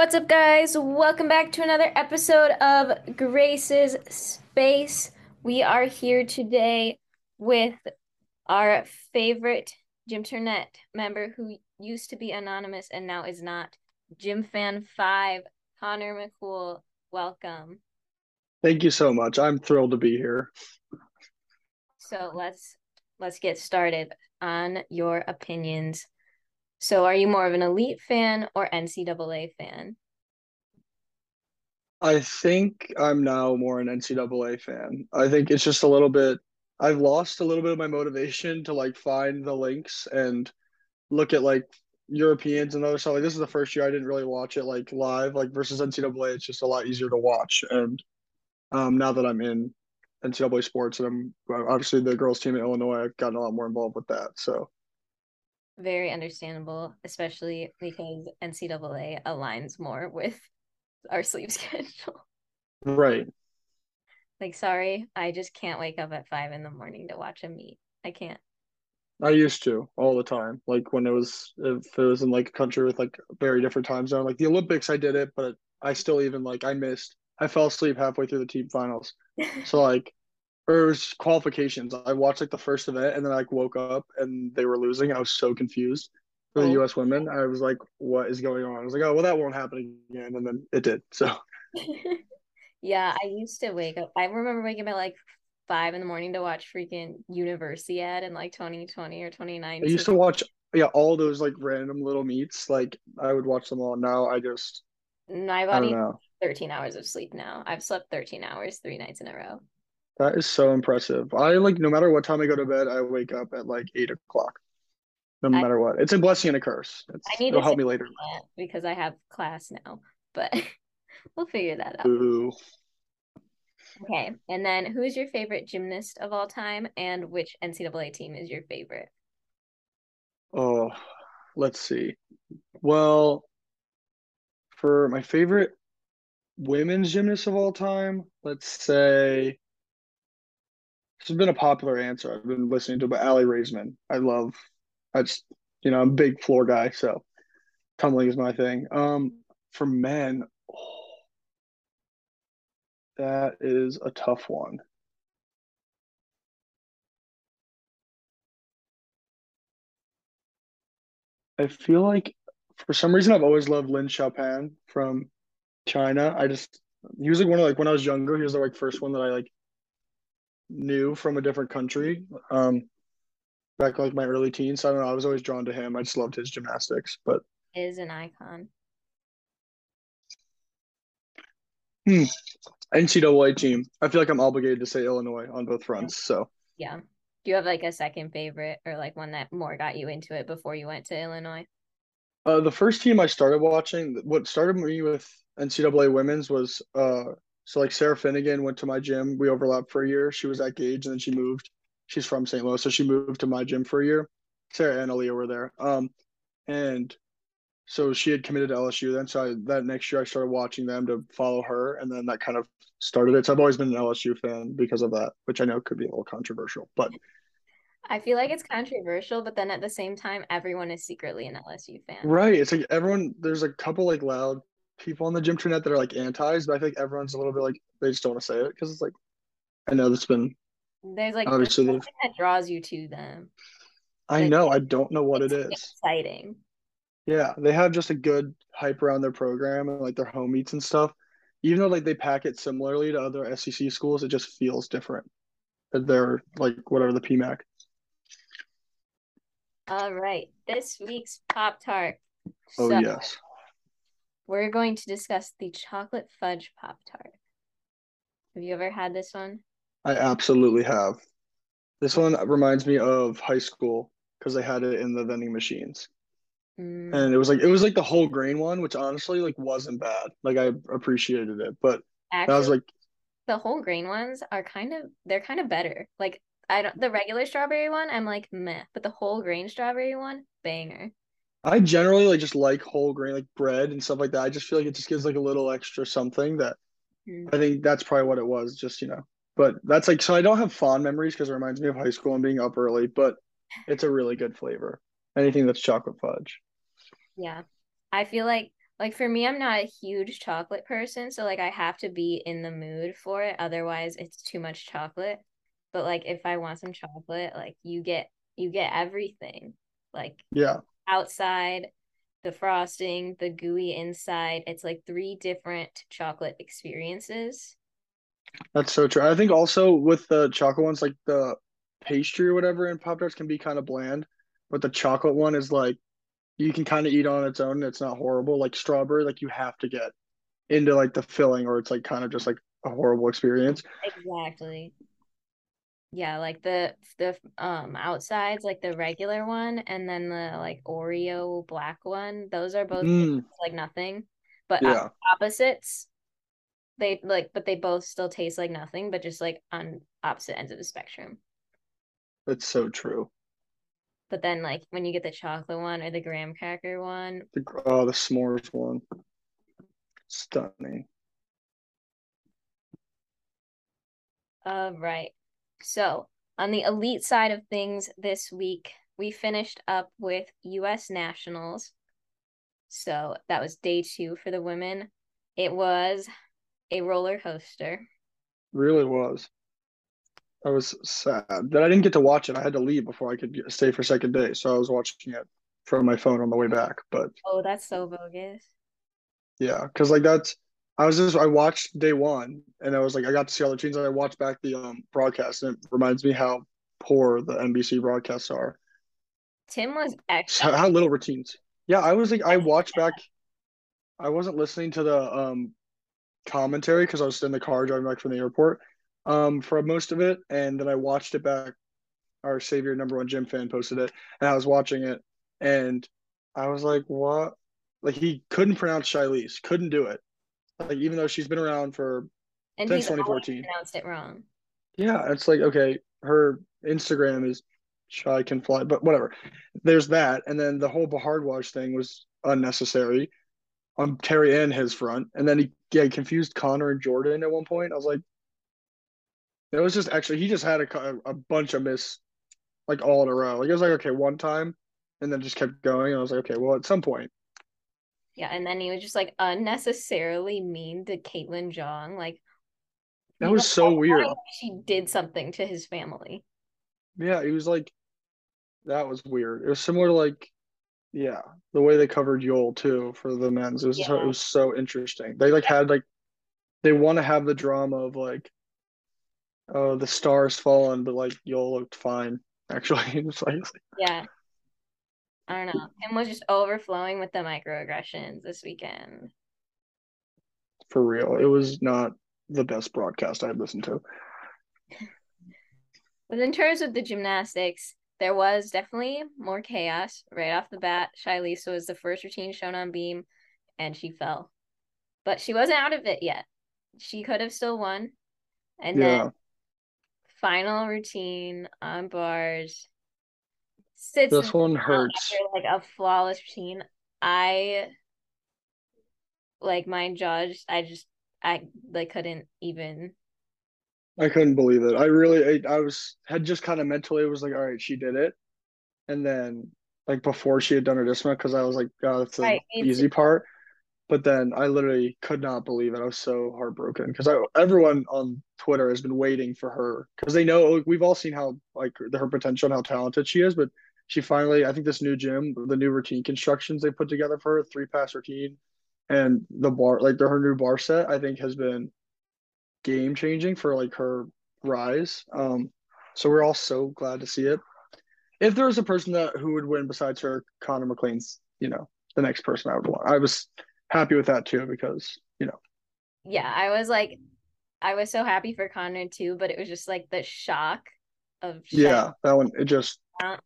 What's up, guys? Welcome back to another episode of Grace's Space. We are here today with our favorite gym internet member who used to be anonymous and now is not, Jim Fan 5, Connor McCool. Welcome. Thank you so much. I'm thrilled to be here. So let's let's get started on your opinions. So are you more of an elite fan or NCAA fan? I think I'm now more an NCAA fan. I think it's just a little bit I've lost a little bit of my motivation to like find the links and look at like Europeans and other stuff. Like this is the first year I didn't really watch it like live, like versus NCAA. It's just a lot easier to watch. And um, now that I'm in NCAA sports and I'm obviously the girls team in Illinois, I've gotten a lot more involved with that. So very understandable, especially because NCAA aligns more with our sleep schedule. Right. Like, sorry, I just can't wake up at five in the morning to watch a meet. I can't. I used to all the time. Like when it was, if it was in like a country with like a very different time zone, like the Olympics, I did it, but I still even like I missed. I fell asleep halfway through the team finals. so like, or it was qualifications. I watched like the first event and then I like woke up and they were losing. I was so confused for the oh. U.S. women. I was like, "What is going on?" I was like, "Oh, well, that won't happen again," and then it did. So. yeah, I used to wake up. I remember waking up at like five in the morning to watch freaking Universiade in like 2020 or 2019. I used to watch yeah all those like random little meets. Like I would watch them all. Now I just my body 13 hours of sleep now. I've slept 13 hours three nights in a row. That is so impressive. I like no matter what time I go to bed, I wake up at like eight o'clock. No I, matter what, it's a blessing and a curse. It's, I need it'll help me later because I have class now, but we'll figure that out. Ooh. Okay, and then who is your favorite gymnast of all time, and which NCAA team is your favorite? Oh, let's see. Well, for my favorite women's gymnast of all time, let's say this has been a popular answer. I've been listening to, but Aly Raisman. I love. I just, you know, I'm a big floor guy, so tumbling is my thing. Um, for men, that is a tough one. I feel like for some reason I've always loved Lin Chaopan from China. I just he was like one of like when I was younger, he was the like first one that I like knew from a different country. Um back like my early teens. So I don't know, I was always drawn to him. I just loved his gymnastics, but is an icon. Hmm. NCAA team. I feel like I'm obligated to say Illinois on both fronts. So yeah. Do you have like a second favorite or like one that more got you into it before you went to Illinois? Uh, the first team I started watching, what started me with NCAA women's was uh, so like Sarah Finnegan went to my gym. We overlapped for a year. She was at Gage and then she moved. She's from St. Louis, so she moved to my gym for a year. Sarah and Aleah were there. Um, and so she had committed to LSU then. So I, that next year I started watching them to follow her, and then that kind of started it. So I've always been an LSU fan because of that, which I know could be a little controversial, but I feel like it's controversial, but then at the same time, everyone is secretly an LSU fan. Right. It's like everyone. There's a couple like loud people on the gym internet that are like antis, but I think everyone's a little bit like they just don't want to say it because it's like I know that's been there's like obviously something that draws you to them. I like, know. I don't know what it is. Exciting. Yeah, they have just a good hype around their program and like their home meets and stuff. Even though like they pack it similarly to other SEC schools, it just feels different. They're like whatever the PMAC. All right, this week's Pop Tart. Oh so, yes. We're going to discuss the chocolate fudge Pop Tart. Have you ever had this one? I absolutely have. This one reminds me of high school because they had it in the vending machines. Mm. And it was like it was like the whole grain one, which honestly like wasn't bad. Like I appreciated it, but Actually, that was like the whole grain ones are kind of they're kind of better. Like I don't the regular strawberry one, I'm like meh, but the whole grain strawberry one, banger. I generally like just like whole grain like bread and stuff like that. I just feel like it just gives like a little extra something that mm. I think that's probably what it was, just you know. But that's like so I don't have fond memories because it reminds me of high school and being up early, but it's a really good flavor. Anything that's chocolate fudge. Yeah. I feel like Like for me, I'm not a huge chocolate person, so like I have to be in the mood for it. Otherwise, it's too much chocolate. But like if I want some chocolate, like you get you get everything. Like Yeah, outside, the frosting, the gooey inside. It's like three different chocolate experiences. that's so true. I think also with the chocolate ones, like the pastry or whatever in Pop Tarts can be kind of bland, but the chocolate one is like you can kind of eat on its own and it's not horrible. Like strawberry, like you have to get into like the filling or it's like kind of just like a horrible experience. Exactly. Yeah, like the the um outsides, like the regular one, and then the like Oreo black one. Those are both Mm, like nothing, but yeah, opposites. They like, but they both still taste like nothing, but just like on opposite ends of the spectrum. That's so true. But then like when you get the chocolate one or the graham cracker one, The oh, the s'mores one, stunning. uh, right. So on the elite side of things this week, we finished up with U.S. Nationals. So that was day two for the women. It was a roller coaster. Really was. I was sad that I didn't get to watch it. I had to leave before I could stay for second day, so I was watching it from my phone on the way back. But Oh, that's so bogus. yeah, because like that's I was just I watched day one and I was like I got to see all the teams and I watched back the um broadcast and it reminds me how poor the NBC broadcasts are. Tim was excellent. how little routines. Yeah, I was like I watched back. I wasn't listening to the um commentary because I was in the car driving back from the airport um for most of it, and then I watched it back. Our savior number one gym fan posted it, and I was watching it, and I was like, what? Like he couldn't pronounce Shilese, couldn't do it. Like even though she's been around for And since 2014. pronounced it wrong. Yeah, it's like okay, her Instagram is shy can fly, but whatever. There's that, and then the whole Bahardwaj thing was unnecessary on Terry and his front, and then he yeah he confused Konnor and Jordan at one point. I was like, it was just actually he just had a a bunch of miss like all in a row. Like it was like okay one time, and then just kept going. And I was like okay, well at some point, Yeah, and then he was just like unnecessarily mean to Katelyn Jong. Like that was so weird. she did something to his family. Yeah, he was like that was weird. It was similar to like yeah the way they covered Yul too for the men's. It was so, it was so interesting. They like had like they want to have the drama of like oh the stars fallen, but like Yul looked fine actually. It's like Yeah. I don't know. Tim was just overflowing with the microaggressions this weekend. for real. It was not the best broadcast I had listened to. But in terms of the gymnastics, there was definitely more chaos right off the bat. Shilese was the first routine shown on beam, and she fell. But she wasn't out of it yet. She could have still won. And Yeah, then final routine on bars sits this one hurts. like a flawless routine. I like my jaw just I just I like couldn't even I couldn't believe it. I really I, I was had just kind of mentally was like all right, she did it. And then like before she had done her dismount because I was like, oh, that's the Right, easy too. part. But then I literally could not believe it. I was so heartbroken because I everyone on Twitter has been waiting for her because they know like, we've all seen how like her potential and how talented she is. But she finally, I think this new gym, the new routine constructions they put together for her, three pass routine, and the bar like the, her new bar set, I think has been game changing for like her rise. Um, so we're all so glad to see it. If there was a person that who would win besides her, Konnor McClain's, you know, the next person I would want. I was happy with that too because you know yeah, I was like I was so happy for Konnor too, but it was just like the shock of yeah that one it just shutdown.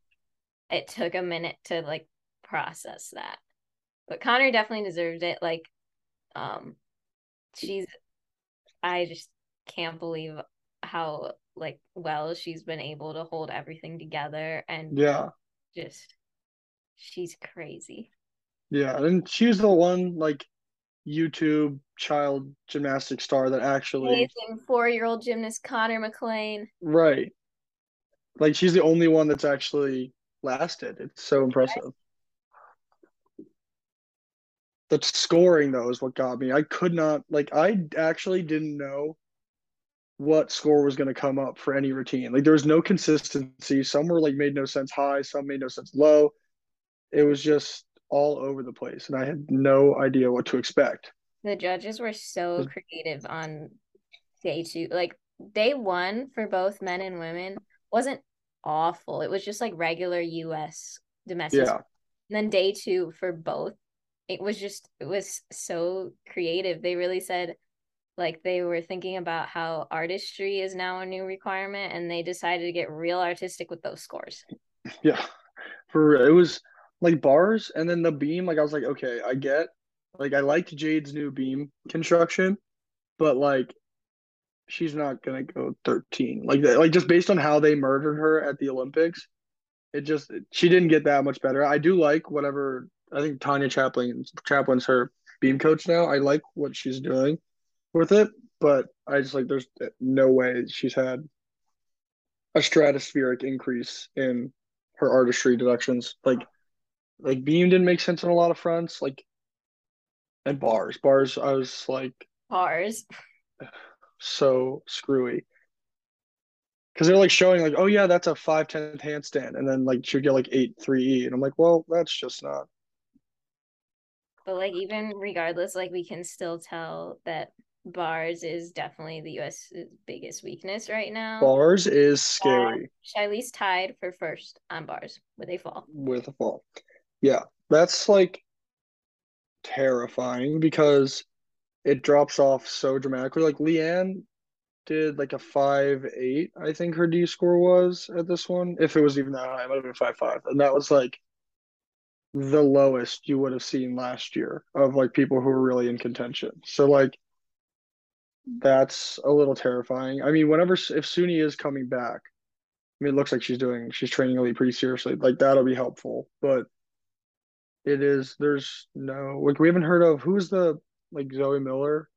It took a minute to like process that. But Konnor definitely deserved it. Like, um, she's I just can't believe how like well she's been able to hold everything together and yeah just she's crazy. yeah and she's the one like YouTube child gymnastic star that actually four-year-old gymnast Konnor McClain. right like she's the only one that's actually lasted. It's so impressive. the scoring though is what got me. I could not like I actually didn't know what score was going to come up for any routine. Like there was no consistency. Some were like made no sense high, some made no sense low. It was just all over the place and I had no idea what to expect. The judges were so creative on day 2. Like day 1 for both men and women wasn't awful. It was just like regular US domestic. Yeah. And then day 2 for both it was just it was so creative. They really said like they were thinking about how artistry is now a new requirement and they decided to get real artistic with those scores. Yeah. For it was like bars and then the beam like I was like okay, I get like I liked Jade's new beam construction, but like she's not to go 13. Like like just based on how they murdered her at the Olympics, it just she didn't get that much better. I do like whatever I think Tanya Chaplin Chaplin's her beam coach now. I like what she's doing with it, but I just like there's no way she's had a stratospheric increase in her artistry deductions. Like like beam didn't make sense on a lot of fronts. Like and bars. Bars I was like bars. So screwy. Cause they're like showing like, oh yeah, that's a five tenth handstand, and then like she'd get like eight three E, and I'm like, well, that's just not but like even regardless, like we can still tell that bars is definitely the U.S. biggest weakness right now. Bars is scary. Uh, Shilese tied for first on bars with a fall. With a fall, yeah, that's like terrifying because it drops off so dramatically. Like Leanne did like a five eight, I think her D score was at this one. If it was even that high, it might have been five five, and that was like the lowest you would have seen last year of like people who were really in contention. So like that's a little terrifying. I mean, whenever if Suni is coming back, I mean, it looks like she's doing she's training elite pretty seriously. Like that'll be helpful, but it is there's no like we haven't heard of who's the like Zoe Miller.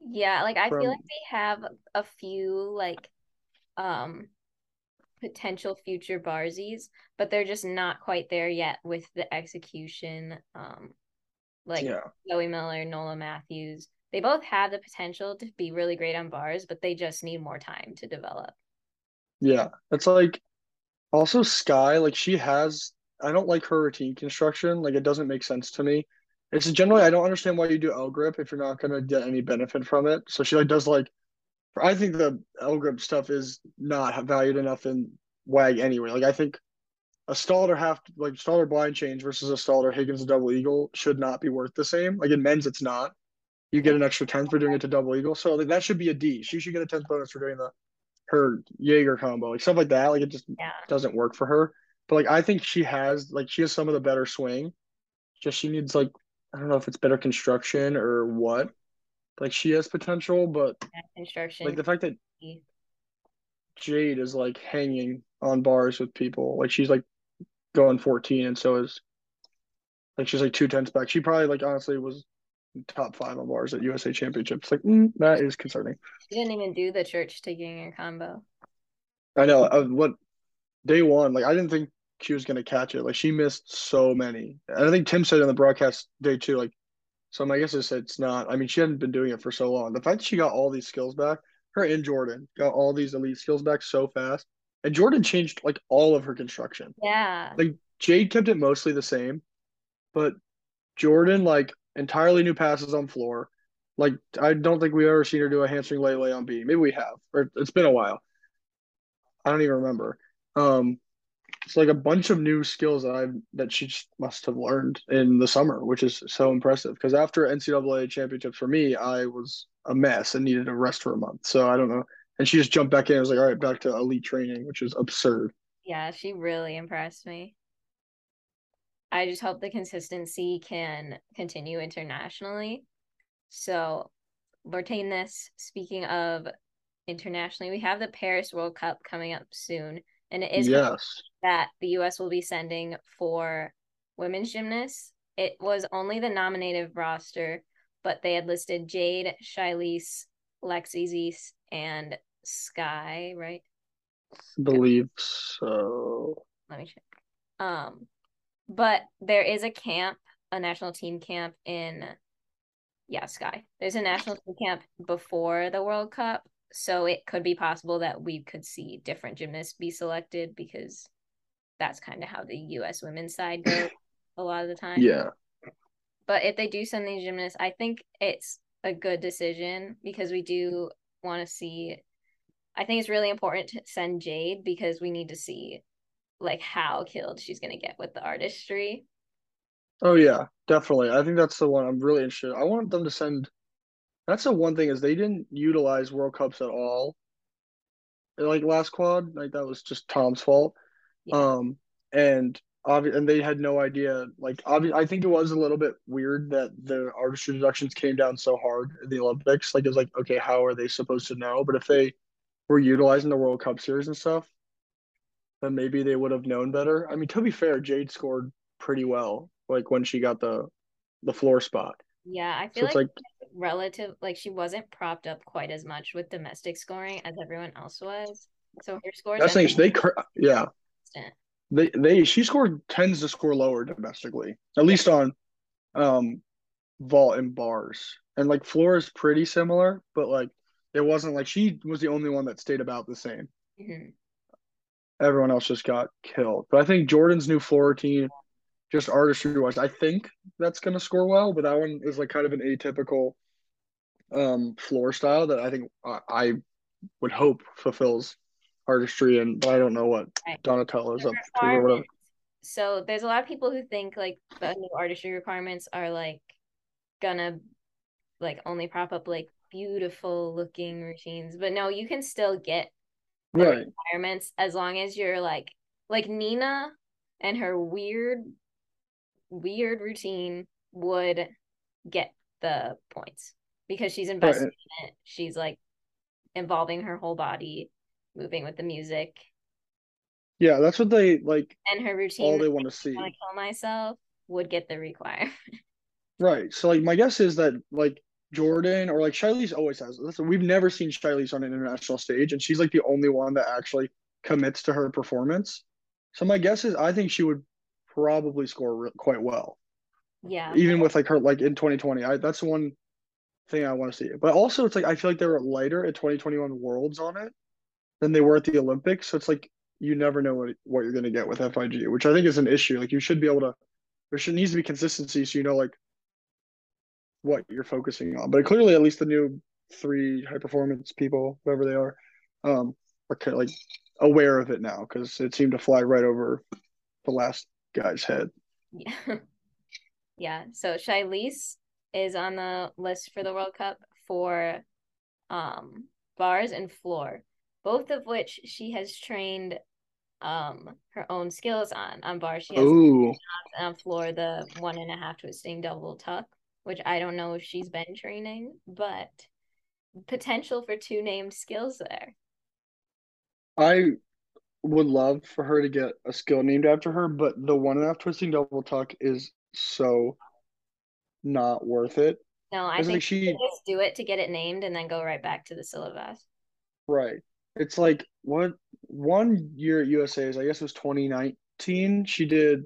Yeah, like I from... feel like they have a few like um potential future Barsies, but they're just not quite there yet with the execution. Um, like yeah. Zoe Miller, Nola Matthews, they both have the potential to be really great on bars, but they just need more time to develop. Yeah, it's like also Skye, like she has. I don't like her routine construction. Like it doesn't make sense to me. It's generally I don't understand why you do L grip if you're not gonna get any benefit from it. So she like does like I think the L grip stuff is not valued enough in WAG anyway. Like I think a Stalder half like Stalder blind change versus a Stalder Higgins double eagle should not be worth the same. Like in men's, it's not. You get an extra tenth for doing it to double eagle, so like that should be a D. She should get a tenth bonus for doing the her Jaeger combo, like stuff like that. Like it just yeah. doesn't work for her. But like I think she has like she has some of the better swing. Just she needs like I don't know if it's better construction or what. Like she has potential, but construction. Like the fact that Jade is like hanging on bars with people. Like she's like going 14, and so is like she's like two tenths back. She probably like honestly was top five on bars at USA Championships. Like mm, that is concerning. She didn't even do the church taking a combo. I know. Uh, what day one? Like I didn't think she was gonna catch it. Like she missed so many. And I think Tim said in the broadcast day two, like so my guess is it's not. I mean, she hadn't been doing it for so long. The fact that she got all these skills back, her and Jordan got all these elite skills back so fast. And Jordan changed like all of her construction. Yeah. Like Jade kept it mostly the same, but Jordan like entirely new passes on floor. Like I don't think we've ever seen her do a hamstring lay lay on B. Maybe we have, or it's been a while. I don't even remember. Um, it's like a bunch of new skills that I that she must have learned in the summer, which is so impressive. Because after NCAA championships for me, I was a mess and needed a rest for a month. So I don't know. And she just jumped back in. I was like, all right, back to elite training, which is absurd. Yeah, she really impressed me. I just hope the consistency can continue internationally. So, this. Speaking of internationally, we have the Paris World Cup coming up soon and it is yes. that the U.S. will be sending for women's gymnasts. It was only the nominative roster, but they had listed Jade, Shilese, Lexi Zeiss, and Skye, right? I believe so. Let me check. Um, but there is a camp a national team camp in yeah, Skye. There's a national team camp before the World Cup, so it could be possible that we could see different gymnasts be selected because that's kind of how the US women's side goes a lot of the time. Yeah. But if they do send these gymnasts, I think it's a good decision because we do want to see I think it's really important to send Jade because we need to see like how killed she's gonna get with the artistry. Oh yeah, definitely. I think that's the one I'm really interested. I want them to send. That's the one thing is they didn't utilize World Cups at all. Like last quad, like that was just Tom's fault. Yeah. Um, and obvi- and they had no idea. Like, obvi- I think it was a little bit weird that the artistry deductions came down so hard in the Olympics. Like, it's like, okay, how are they supposed to know? But if they were utilizing the World Cup series and stuff, then maybe they would have known better. I mean, to be fair, Jade scored pretty well like when she got the the floor spot. Yeah, I feel so like, like relative like she wasn't propped up quite as much with domestic scoring as everyone else was. So her scores. That's thing. They yeah. They they she scored tends to score lower domestically, at least on um vault and bars. And like floor is pretty similar, but like it wasn't like she was the only one that stayed about the same. Mm-hmm. Everyone else just got killed. But I think Jordan's new floor routine just artistry wise, I think that's gonna score well. But that one is like kind of an atypical um floor style that I think I, I would hope fulfills artistry and but I don't know what right. Donatella is up to or whatever. So there's a lot of people who think like the new artistry requirements are like gonna like only prop up like beautiful looking routines. But no, you can still get right. requirements as long as you're like like Nina and her weird weird routine would get the points because she's invested right. in it. She's like involving her whole body, moving with the music. Yeah, that's what they like. And her routine. All they want to see. To kill myself would get the require. right. So like my guess is that like Jordan or like Shilese always has. Listen, we've never seen Shilese on an international stage, and she's like the only one that actually commits to her performance. So my guess is I think she would probably score re- quite well. Yeah. Even with like her like in 2020, I that's the one thing I want to see. But also it's like I feel like they were lighter at 2021 Worlds on it than they were at the Olympics. So it's like you never know what what you're gonna get with FIG, which I think is an issue. Like you should be able to there should needs to be consistency so you know like what you're focusing on. But clearly at least the new three high performance people, whoever they are, um, are kind of like aware of it now because it seemed to fly right over the last guy's head. Yeah. yeah. So Shilese is on the list for the World Cup for um bars and floor, both of which she has trained um her own skills on. On bars, she has Ooh. on floor the one and a half twisting double tuck, which I don't know if she's been training, but potential for two named skills there. I would love for her to get a skill named after her, but the one and a half twisting double tuck is so not worth it. No, I think like she just do it to get it named and then go right back to the syllabus. Right. It's like what one year at USA's, I guess it was 2019, she did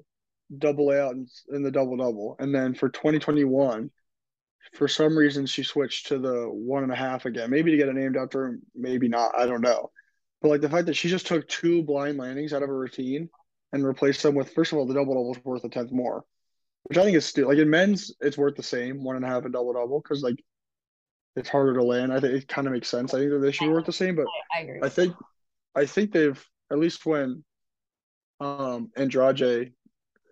double out in, in the double double. And then for 2021, for some reason, she switched to the one and a half again. Maybe to get it named after maybe not. I don't know. But like the fact that she just took two blind landings out of a routine and replaced them with first of all the double double is worth a tenth more, which I think is still like in men's it's worth the same one and a half and double double because like it's harder to land. I think it kind of makes sense. I think that they should be worth the same, but I, I, I think I think they've at least when um Andrade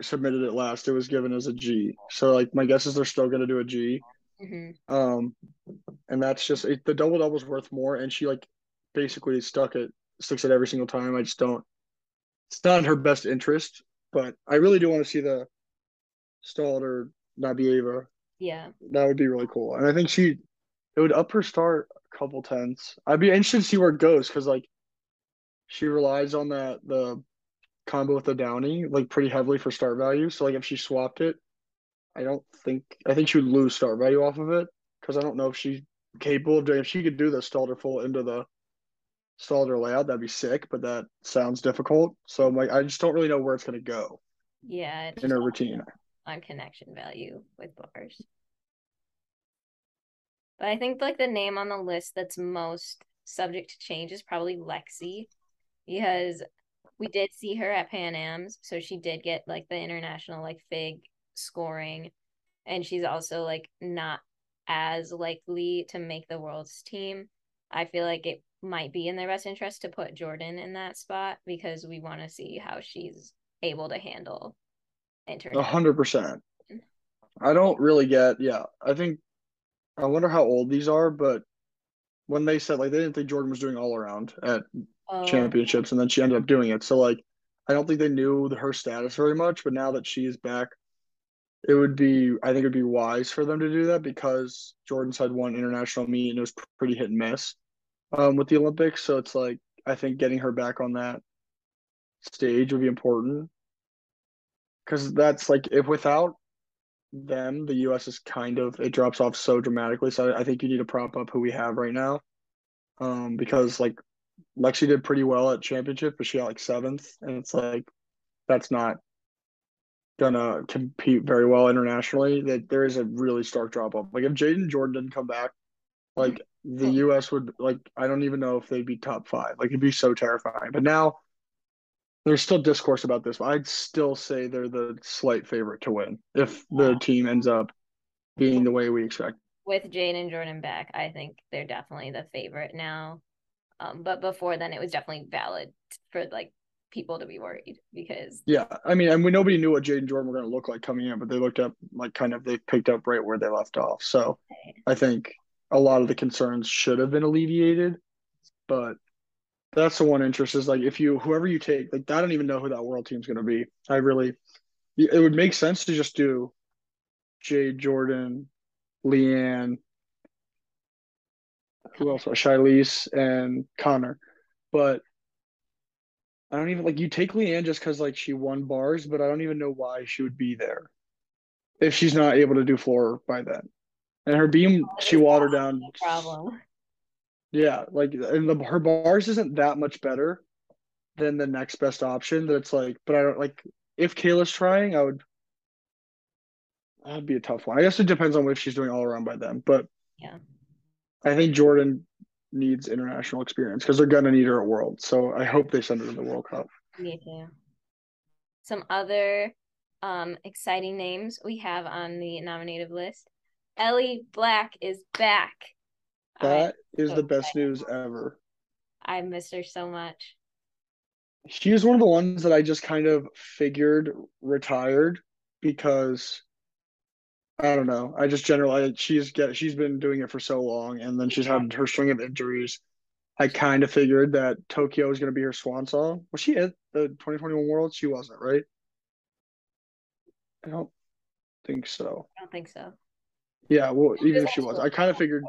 submitted it last, it was given as a G. So like my guess is they're still gonna do a G. Mm-hmm. Um, and that's just it, the double double is worth more, and she like basically stuck it sticks it every single time. I just don't. It's not in her best interest, but I really do want to see the Stalder Nabieva. Yeah, that would be really cool, and I think she it would up her start a couple tenths. I'd be interested to see where it goes because like she relies on that the combo with the Downie like pretty heavily for start value. So like if she swapped it, I don't think I think she would lose start value off of it because I don't know if she's capable of doing if she could do the Stalder full into the Stalder layout, that'd be sick, but that sounds difficult. So I'm like, I just don't really know where it's gonna go. Yeah. In her routine. on connection value with bars. But I think like the name on the list that's most subject to change is probably Lexi because we did see her at Pan Am's, so she did get like the international like FIG scoring and she's also like not as likely to make the world's team. I feel like it might be in their best interest to put Jordan in that spot because we want to see how she's able to handle a hundred percent. Mm. I don't really get. Yeah, I think. I wonder how old these are, but when they said like they didn't think Jordan was doing all around at oh. championships, and then she ended up doing it. So like, I don't think they knew her status very much. But now that she's back, it would be. I think it'd be wise for them to do that because Jordan's had one international meet and it was pretty hit and miss um, with the Olympics. So it's like I think getting her back on that stage would be important because that's like if without them, the U.S. is kind of it drops off so dramatically. So I, think you need to prop up who we have right now, um, because like Lexi did pretty well at championship, but she got like seventh, and it's like that's not gonna compete very well internationally. That there is a really stark drop off. Like if Jaden Jordan didn't come back, like the U.S. would like I don't even know if they'd be top five. Like it'd be so terrifying. But now there's still discourse about this, but I'd still say they're the slight favorite to win if the team ends up being the way we expect. With Jane and Jordan back, I think they're definitely the favorite now. Um, but before then, it was definitely valid for like people to be worried because yeah, I mean, and we nobody knew what Jade and Jordan were going to look like coming in, but they looked up like kind of they picked up right where they left off. So I think a lot of the concerns should have been alleviated, but that's the one interest is like if you whoever you take, like I don't even know who that world team's gonna be. I really it would make sense to just do Jade Jordan, Leanne, who else? Shilese and Konnor. But I don't even like you take Leanne just because like she won bars, but I don't even know why she would be there if she's not able to do floor by then. And her beam, she watered down. Problem. Yeah, like and the her bars isn't that much better than the next best option. That it's like, but I don't like if Kayla's trying, I would. That'd be a tough one. I guess it depends on if she's doing all around by then. But yeah, I think Jordan needs international experience because they're gonna need her at World. So I hope they send her to the World Cup. Me too. Some other um exciting names we have on the nominative list. Ellie Black is back. That is so the best excited. news ever. I missed her so much. She was one of the ones that I just kind of figured retired because I don't know. I just generally she's get she's been doing it for so long, and then she's had her string of injuries. I kind of figured that Tokyo was going to be her swan song. Was she at the 2021 World? She wasn't, right? I don't think so. I don't think so. Yeah, well, even if she was, I kind of figured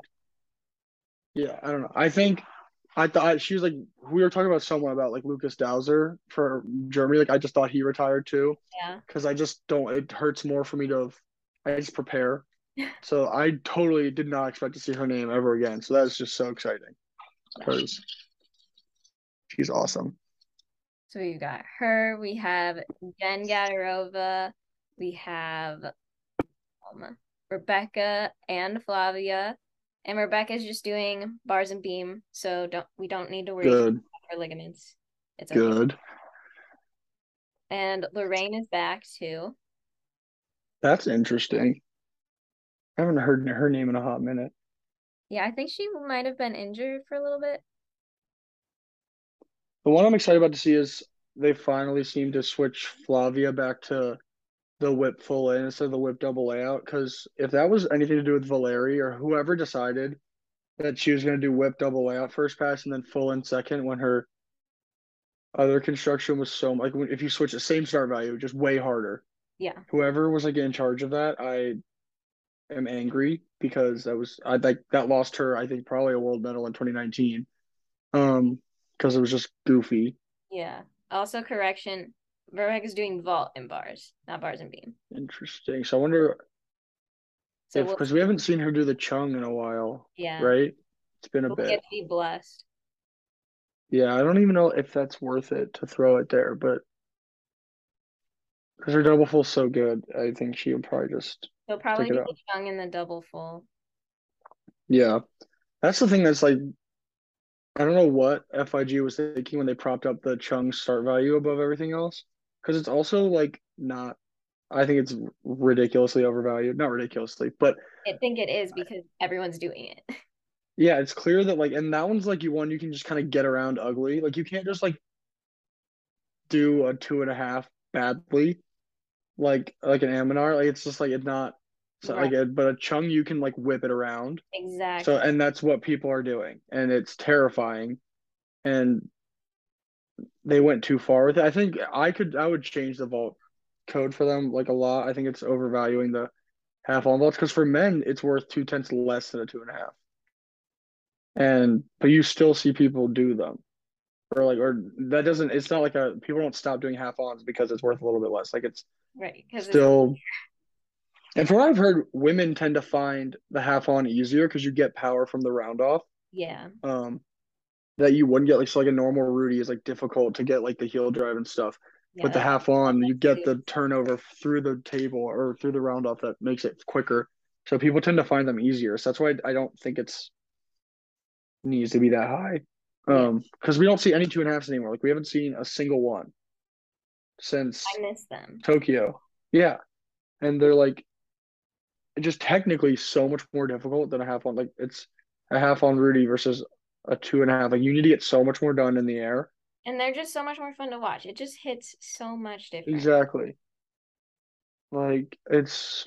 yeah, I don't know. I think I thought she was like we were talking about someone about like Lucas Dauser for Germany. Like I just thought he retired too. Yeah. Because I just don't. It hurts more for me to. I just prepare. so I totally did not expect to see her name ever again. So that's just so exciting because she's awesome. So you got her. We have Jen Gadirova. We have um, Rebecca and Flavia. And Rebecca's just doing bars and beam, so don't we don't need to worry Good. about her ligaments. It's okay. good. And Lorrane is back too. That's interesting. I haven't heard her name in a hot minute. Yeah, I think she might have been injured for a little bit. The one I'm excited about to see is they finally seem to switch Flavia back to the whip full in instead of the whip double layout. Because if that was anything to do with Valeri or whoever decided that she was going to do whip double layout first pass and then full in second when her other construction was so like if you switch the same start value, just way harder. Yeah. Whoever was like in charge of that, I am angry because that was I like that lost her I think probably a world medal in 2019. Um, because it was just goofy. Yeah. Also, correction: Verbeek is doing vault and bars, not bars and beam. Interesting. So I wonder so if because we'll, we haven't seen her do the Cheng in a while. Yeah. Right. It's been a we'll bit. Get to be blessed. Yeah, I don't even know if that's worth it to throw it there, but because her double full's so good. I think she would probably just They'll probably do the Cheng in the double full. yeah. That's the thing that's like I don't know what FIG was thinking when they propped up the Cheng start value above everything else. Because it's also like not I think it's ridiculously overvalued. Not ridiculously, but I think it is because everyone's doing it. yeah, it's clear that like and that one's like you one you can just kind of get around ugly. Like you can't just like do a two and a half badly like like an Amanar. Like it's just like it's not so like it, but a Cheng you can like whip it around. Exactly. So and that's what people are doing, and it's terrifying. And they went too far with it. I think I could I would change the vault code for them like a lot. I think it's overvaluing the half on vaults because for men it's worth two tenths less than a two and a half. And but you still see people do them. Or like or that doesn't it's not like a people don't stop doing half ons because it's worth a little bit less. Like it's right. Because still and from what I've heard, women tend to find the half on easier because you get power from the round off. yeah. Um, that you wouldn't get like so like a normal Rudy is like difficult to get like the heel drive and stuff. Yeah. With the half on, you get the turnover through the table or through the round off that makes it quicker. So people tend to find them easier. So that's why I don't think it's needs to be that high. Um, because we don't see any two and a halves anymore. Like we haven't seen a single one since I miss them. Tokyo. Yeah. And they're like just technically so much more difficult than a half on. Like it's a half on Rudy versus a two and a half. Like you need to get so much more done in the air. And they're just so much more fun to watch. It just hits so much different. Exactly. Like it's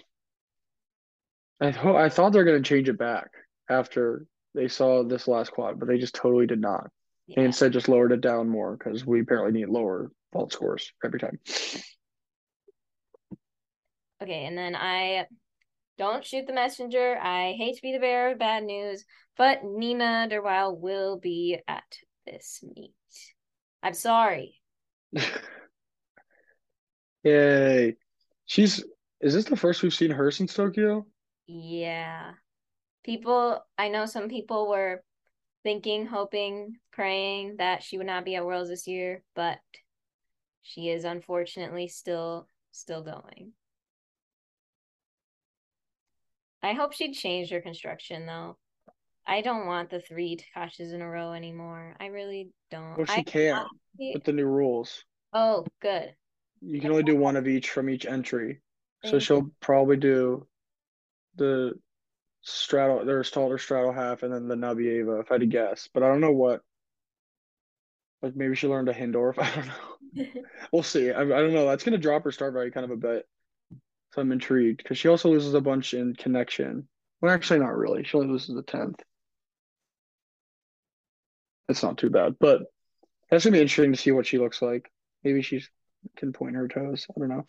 I ho- I thought they're gonna change it back after they saw this last quad, but they just totally did not. They Yeah. instead just lowered it down more because we apparently need lower fault scores every time. Okay, and then I don't shoot the messenger. I hate to be the bearer of bad news, but Nina Derwael will be at this meet. I'm sorry. Yay. She's is this the first we've seen her since Tokyo? Yeah. People, I know some people were thinking, hoping, praying that she would not be at Worlds this year, but she is unfortunately still still going. I hope she changed her construction though. I don't want the three Takashis in a row anymore. I really don't. Well, she I can honestly- with the new rules. Oh, good. You can only do one of each from each entry. So she'll probably do the straddle, their taller straddle half, and then the Nabieva, if I had to guess. But I don't know what. Like maybe she learned a Hindorff. I don't know. We'll see. I, I don't know. That's gonna drop her start value kind of a bit. So I'm intrigued because she also loses a bunch in connection. Well, actually, not really. She only loses the tenth. It's not too bad, but that's gonna be interesting to see what she looks like. Maybe she can point her toes. I don't know.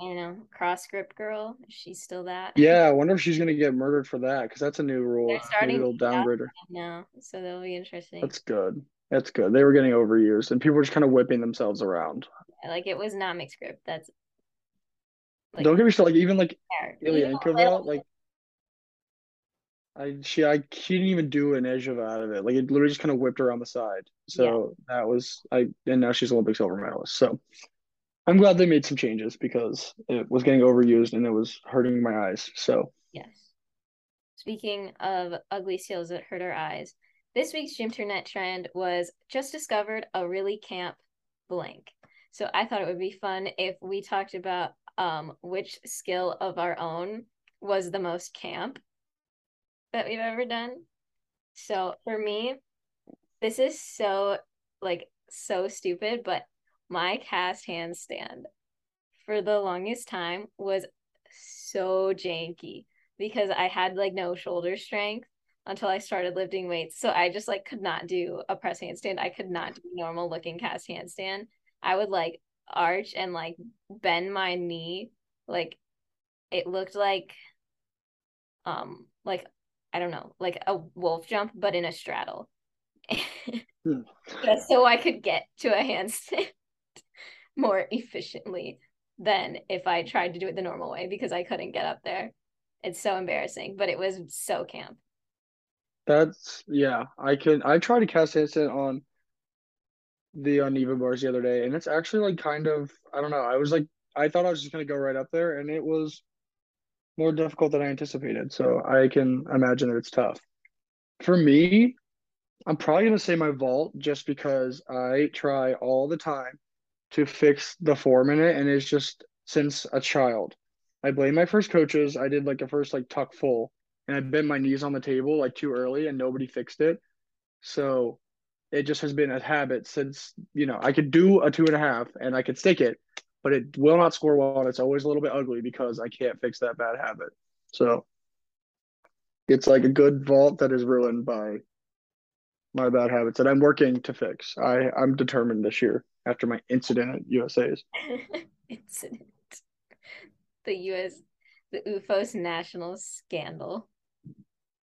I know. Cross grip girl. Is she still that? Yeah, I wonder if she's gonna get murdered for that because that's a new rule. They're starting Maybe they'll to downgrade her. No. So that'll be interesting. That's good. That's good. They were getting overused, and people were just kind of whipping themselves around. Like it was not mixed grip. That's like Don't get me started. Like even like fair. Even a Ilyankova, little- like I she I she didn't even do an edge of out of it. Like it literally just kind of whipped her on the side. So that was I and now she's Olympic silver medalist. So I'm glad they made some changes because it was getting overused and it was hurting my eyes. So Yes. Speaking of ugly seals that hurt our eyes, this week's Gym Internet trend was just discovered a really camp blank. So I thought it would be fun if we talked about um which skill of our own was the most camp that we've ever done. So for me, this is so like so stupid, but my cast handstand for the longest time was so janky because I had like no shoulder strength until I started lifting weights. So I just like could not do a press handstand. I could not do normal looking cast handstand. I would like arch and like bend my knee like it looked like um like I don't know, like a wolf jump but in a straddle. Hmm. Just so I could get to a handstand more efficiently than if I tried to do it the normal way because I couldn't get up there. It's so embarrassing, but it was so camp. that's yeah. I can I tried to cast handstand on the uneven bars the other day, and it's actually like kind of I don't know. I was like I thought I was just gonna go right up there, and it was more difficult than I anticipated. So I can imagine that it's tough. For me, I'm probably gonna say my vault just because I try all the time to fix the form in it, and it's just since a child. I blame my first coaches. I did like a first like tuck full, and I bent my knees on the table like too early, and nobody fixed it. So it just has been a habit since you know I could do a two and a half and I could stick it, but it will not score well, and it's always a little bit ugly because I can't fix that bad habit. So it's like a good vault that is ruined by my bad habits that I'm working to fix. I I'm determined this year after my incident at USA's. incident. The US the OOFOS national scandal.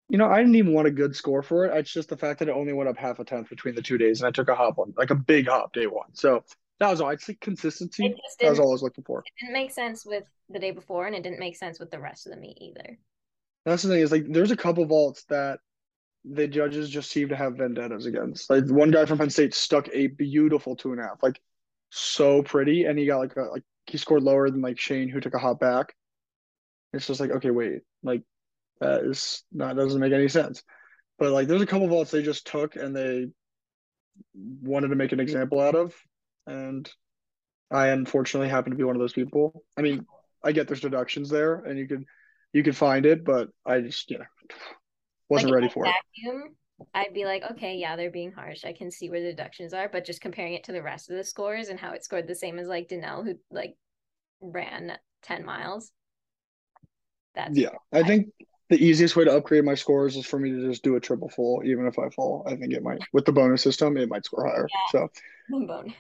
You know, I didn't even want a good score for it. It's just the fact that it only went up half a tenth between the two days, and I took a hop on, like a big hop day one. So that was all. I'd say consistency. That was all I was looking for. It didn't make sense with the day before, and it didn't make sense with the rest of the meet either. That's the thing is like there's a couple vaults that the judges just seem to have vendettas against. Like one guy from Penn State stuck a beautiful two and a half, like so pretty, and he got like a like he scored lower than like Shane who took a hop back. It's just like okay, wait, like that is not doesn't make any sense. But like there's a couple vaults they just took and they wanted to make an example out of, and I unfortunately happen to be one of those people. I mean, I get there's deductions there, and you could you could find it, but I just you know wasn't like ready for vacuum, it. I'd be like, okay, yeah, they're being harsh. I can see where the deductions are, but just comparing it to the rest of the scores and how it scored the same as like Danelle, who like ran 10 miles. That's yeah. I think the easiest way to upgrade my scores is for me to just do a triple full, even if I fall. I think it might with the bonus system, it might score higher. Yeah, so bonus.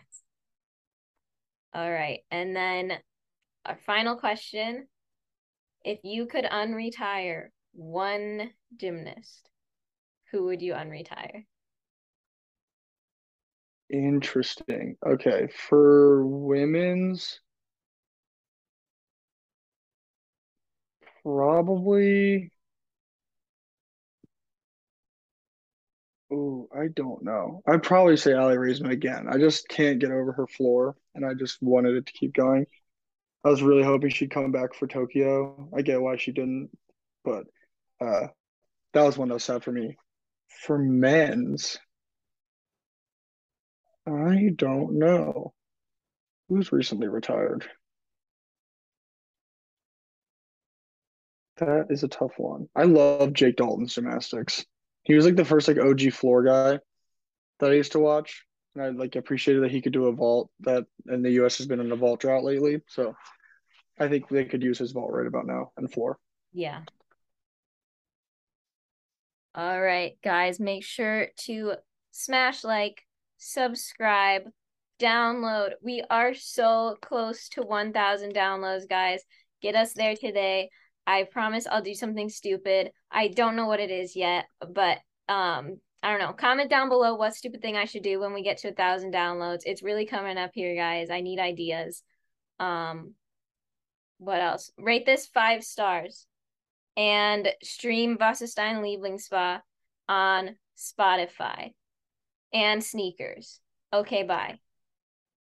All right. And then our final question. If you could unretire one gymnast, who would you unretire? Interesting. Okay. For women's, probably. Oh, I don't know. I'd probably say Aly Raisman again. I just can't get over her floor, and I just wanted it to keep going. I was really hoping she'd come back for Tokyo. I get why she didn't, but uh, that was one that was sad for me. For men's, I don't know. Who's recently retired? That is a tough one. I love Jake Dalton's gymnastics. He was like the first like OG floor guy that I used to watch. And I like appreciated that he could do a vault that and the US has been in a vault drought lately. So I think they could use his vault right about now and floor. Yeah. All right, guys, make sure to smash like, subscribe, download. We are so close to 1,000 downloads, guys. Get us there today. I promise I'll do something stupid. I don't know what it is yet, but um I don't know. Comment down below what stupid thing I should do when we get to a thousand downloads. It's really coming up here, guys. I need ideas. Um what else? Rate this five stars and stream Wasserstein Lieblingsspa on Spotify and sneakers. Okay, bye.